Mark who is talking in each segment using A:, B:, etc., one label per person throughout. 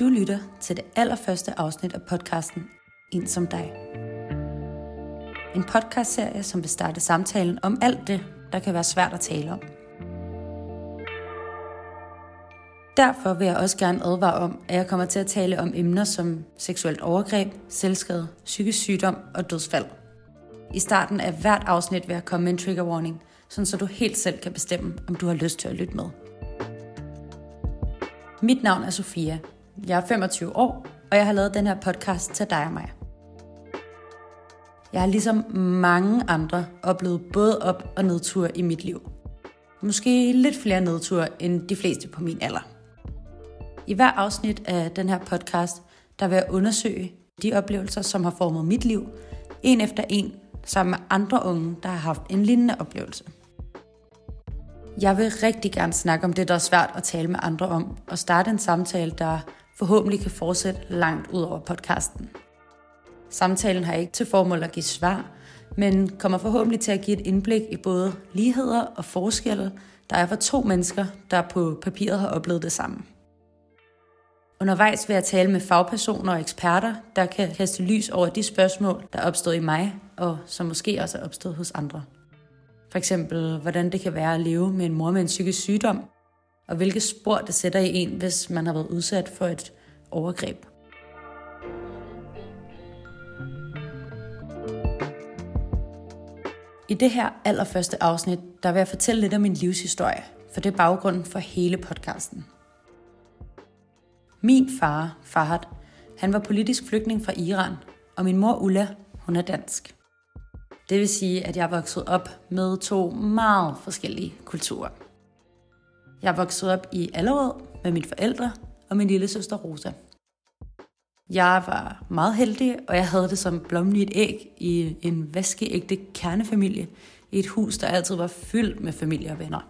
A: Du lytter til det allerførste afsnit af podcasten En som dig. En podcastserie, som vil starte samtalen om alt det, der kan være svært at tale om. Derfor vil jeg også gerne advare om, at jeg kommer til at tale om emner som seksuelt overgreb, selvskade, psykisk sygdom og dødsfald. I starten af hvert afsnit vil jeg komme med en trigger warning, sådan så du helt selv kan bestemme, om du har lyst til at lytte med. Mit navn er Sofia. Jeg er 25 år, og jeg har lavet den her podcast til dig og mig. Jeg har ligesom mange andre oplevet både op- og nedtur i mit liv. Måske lidt flere nedture end de fleste på min alder. I hver afsnit af den her podcast, der vil jeg undersøge de oplevelser, som har formet mit liv, en efter en, sammen med andre unge, der har haft en lignende oplevelse. Jeg vil rigtig gerne snakke om det, der er svært at tale med andre om, og starte en samtale, der forhåbentlig kan fortsætte langt ud over podcasten. Samtalen har ikke til formål at give svar, men kommer forhåbentlig til at give et indblik i både ligheder og forskelle, der er for to mennesker, der på papiret har oplevet det samme. Undervejs vil jeg tale med fagpersoner og eksperter, der kan kaste lys over de spørgsmål, der opstod i mig, og som måske også er opstået hos andre. For eksempel, hvordan det kan være at leve med en mor med en psykisk sygdom, og hvilke spor det sætter i en, hvis man har været udsat for et overgreb. I det her allerførste afsnit, der vil jeg fortælle lidt om min livshistorie, for det er baggrunden for hele podcasten. Min far, Farhad, han var politisk flygtning fra Iran, og min mor Ulla, hun er dansk. Det vil sige, at jeg er vokset op med to meget forskellige kulturer. Jeg er vokset op i Allerød med mine forældre og min lille søster Rosa. Jeg var meget heldig, og jeg havde det som blommen i et æg i en vaskeægte kernefamilie i et hus, der altid var fyldt med familie og venner.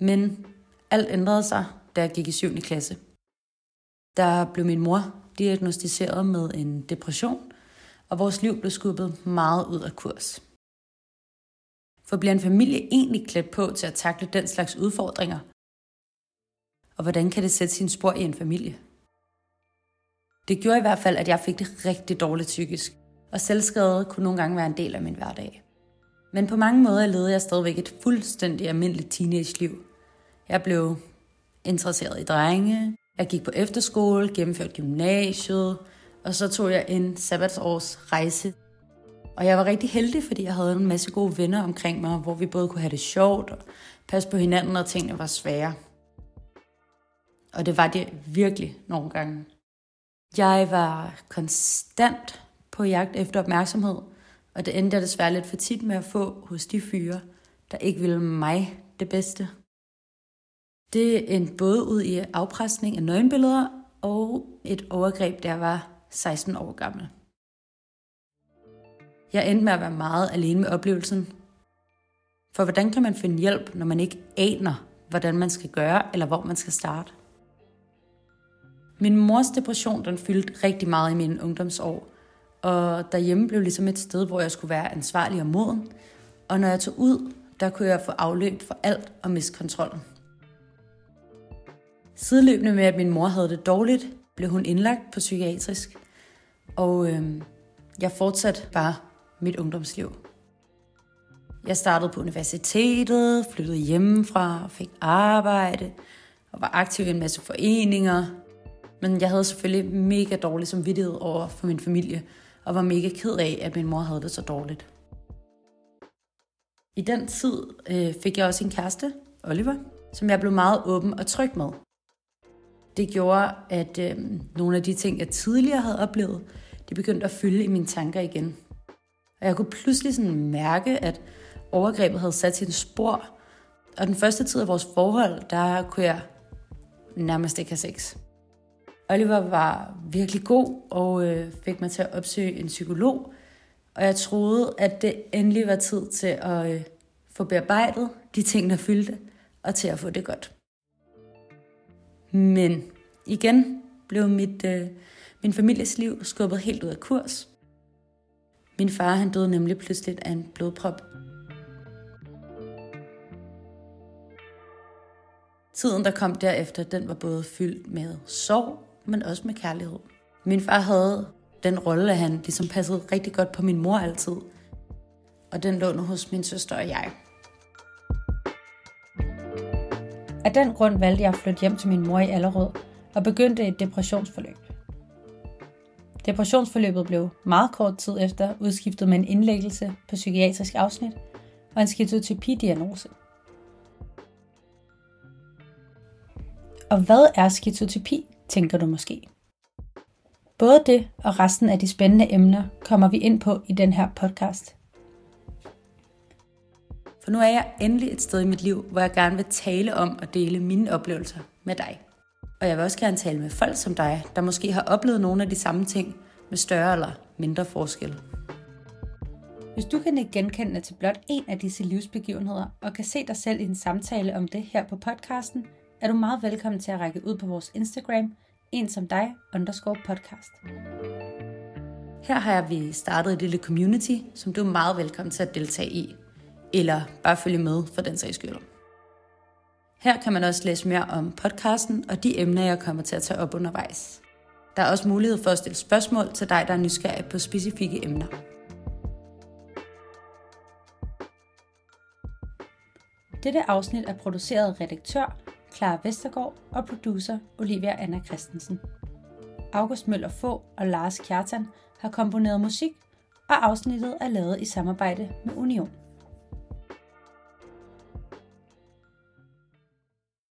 A: Men alt ændrede sig, da jeg gik i 7. klasse. Der blev min mor diagnostiseret med en depression, og vores liv blev skubbet meget ud af kurs. For bliver en familie egentlig klædt på til at takle den slags udfordringer? Og hvordan kan det sætte sin spor i en familie? Det gjorde i hvert fald, at jeg fik det rigtig dårligt psykisk, og selvskade kunne nogle gange være en del af min hverdag. Men på mange måder levede jeg stadigvæk et fuldstændig almindeligt teenage-liv. Jeg blev interesseret i drenge, jeg gik på efterskole, gennemførte gymnasiet, og så tog jeg en sabbatsårs rejse. Og jeg var rigtig heldig, fordi jeg havde en masse gode venner omkring mig, hvor vi både kunne have det sjovt og passe på hinanden, når tingene var svære. Og det var det virkelig nogle gange. Jeg var konstant på jagt efter opmærksomhed, og det endte jeg desværre lidt for tit med at få hos de fyre, der ikke ville mig det bedste. Det endte både ud i afpresning af nøgenbilleder og et overgreb, der var 16 år gammel. Jeg endte med at være meget alene med oplevelsen. For hvordan kan man finde hjælp, når man ikke aner, hvordan man skal gøre, eller hvor man skal starte? Min mors depression den fyldte rigtig meget i mine ungdomsår, og derhjemme blev ligesom et sted, hvor jeg skulle være ansvarlig og moden. Og når jeg tog ud, der kunne jeg få afløb for alt og miste kontrollen. Sideløbende med, at min mor havde det dårligt, blev hun indlagt på psykiatrisk. Og øh, jeg fortsatte bare mit ungdomsliv. Jeg startede på universitetet, flyttede hjemmefra, fik arbejde og var aktiv i en masse foreninger. Men jeg havde selvfølgelig mega dårlig samvittighed over for min familie, og var mega ked af, at min mor havde det så dårligt. I den tid øh, fik jeg også en kæreste, Oliver, som jeg blev meget åben og tryg med. Det gjorde, at øh, nogle af de ting, jeg tidligere havde oplevet, de begyndte at fylde i mine tanker igen. Og jeg kunne pludselig sådan mærke, at overgrebet havde sat sin spor. Og den første tid af vores forhold, der kunne jeg nærmest ikke have sex. Oliver var virkelig god og øh, fik mig til at opsøge en psykolog. Og jeg troede, at det endelig var tid til at øh, få bearbejdet de ting, der fyldte, og til at få det godt. Men igen blev mit, øh, min families liv skubbet helt ud af kurs. Min far han døde nemlig pludselig af en blodprop. Tiden, der kom derefter, den var både fyldt med sorg men også med kærlighed. Min far havde den rolle, at han ligesom passede rigtig godt på min mor altid. Og den lå nu hos min søster og jeg. Af den grund valgte jeg at flytte hjem til min mor i Allerød og begyndte et depressionsforløb. Depressionsforløbet blev meget kort tid efter udskiftet med en indlæggelse på psykiatrisk afsnit og en skizotypi-diagnose. Og hvad er skizotypi, tænker du måske? Både det og resten af de spændende emner kommer vi ind på i den her podcast. For nu er jeg endelig et sted i mit liv, hvor jeg gerne vil tale om og dele mine oplevelser med dig. Og jeg vil også gerne tale med folk som dig, der måske har oplevet nogle af de samme ting med større eller mindre forskel. Hvis du kan ikke genkende til blot en af disse livsbegivenheder og kan se dig selv i en samtale om det her på podcasten, er du meget velkommen til at række ud på vores Instagram, en som dig, underscore podcast. Her har vi startet et lille community, som du er meget velkommen til at deltage i, eller bare følge med for den sags skyld. Her kan man også læse mere om podcasten og de emner, jeg kommer til at tage op undervejs. Der er også mulighed for at stille spørgsmål til dig, der er nysgerrig på specifikke emner. Dette afsnit er produceret af redaktør Clara Vestergaard og producer Olivia Anna Christensen. August Møller Få og Lars Kjartan har komponeret musik, og afsnittet er lavet i samarbejde med Union.